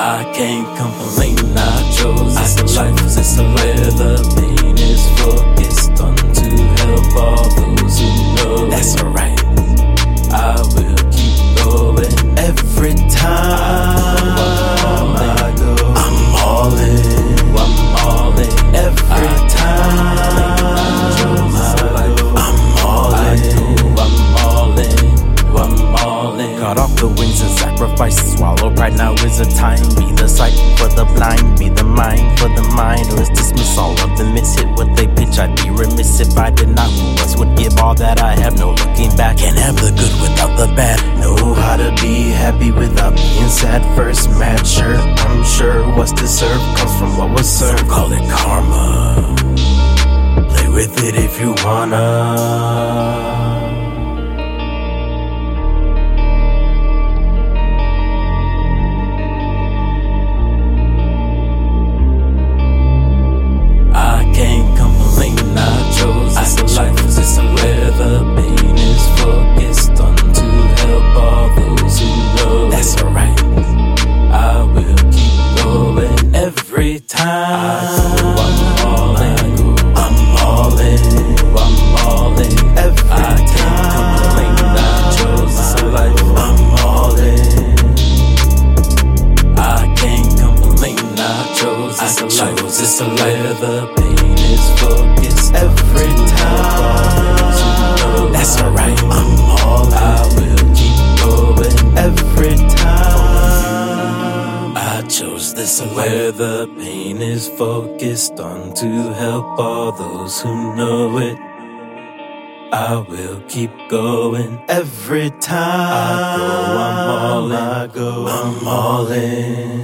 I can't complain, I chose this life. cut off the wings and sacrifice the swallow. Right now is the time. Be the sight for the blind, be the mind for the mind. Or is dismiss all of the miss hit what they pitch. I'd be remiss if I did not. Once would give all that I have, no looking back. Can't have the good without the bad. Know how to be happy without being sad. First mad, sure. I'm sure what's deserved comes from what was served. Call it karma. Play with it if you wanna. I'm all in. I'm all in. I'm all in. I can't complain, I chose this life. I'm all in. I can't complain, I chose this. Chose this the pain is focused every time. That's alright, chose this where the pain is focused on to help all those who know it. I will keep going every time. I go, I'm all in. I go, I'm all in.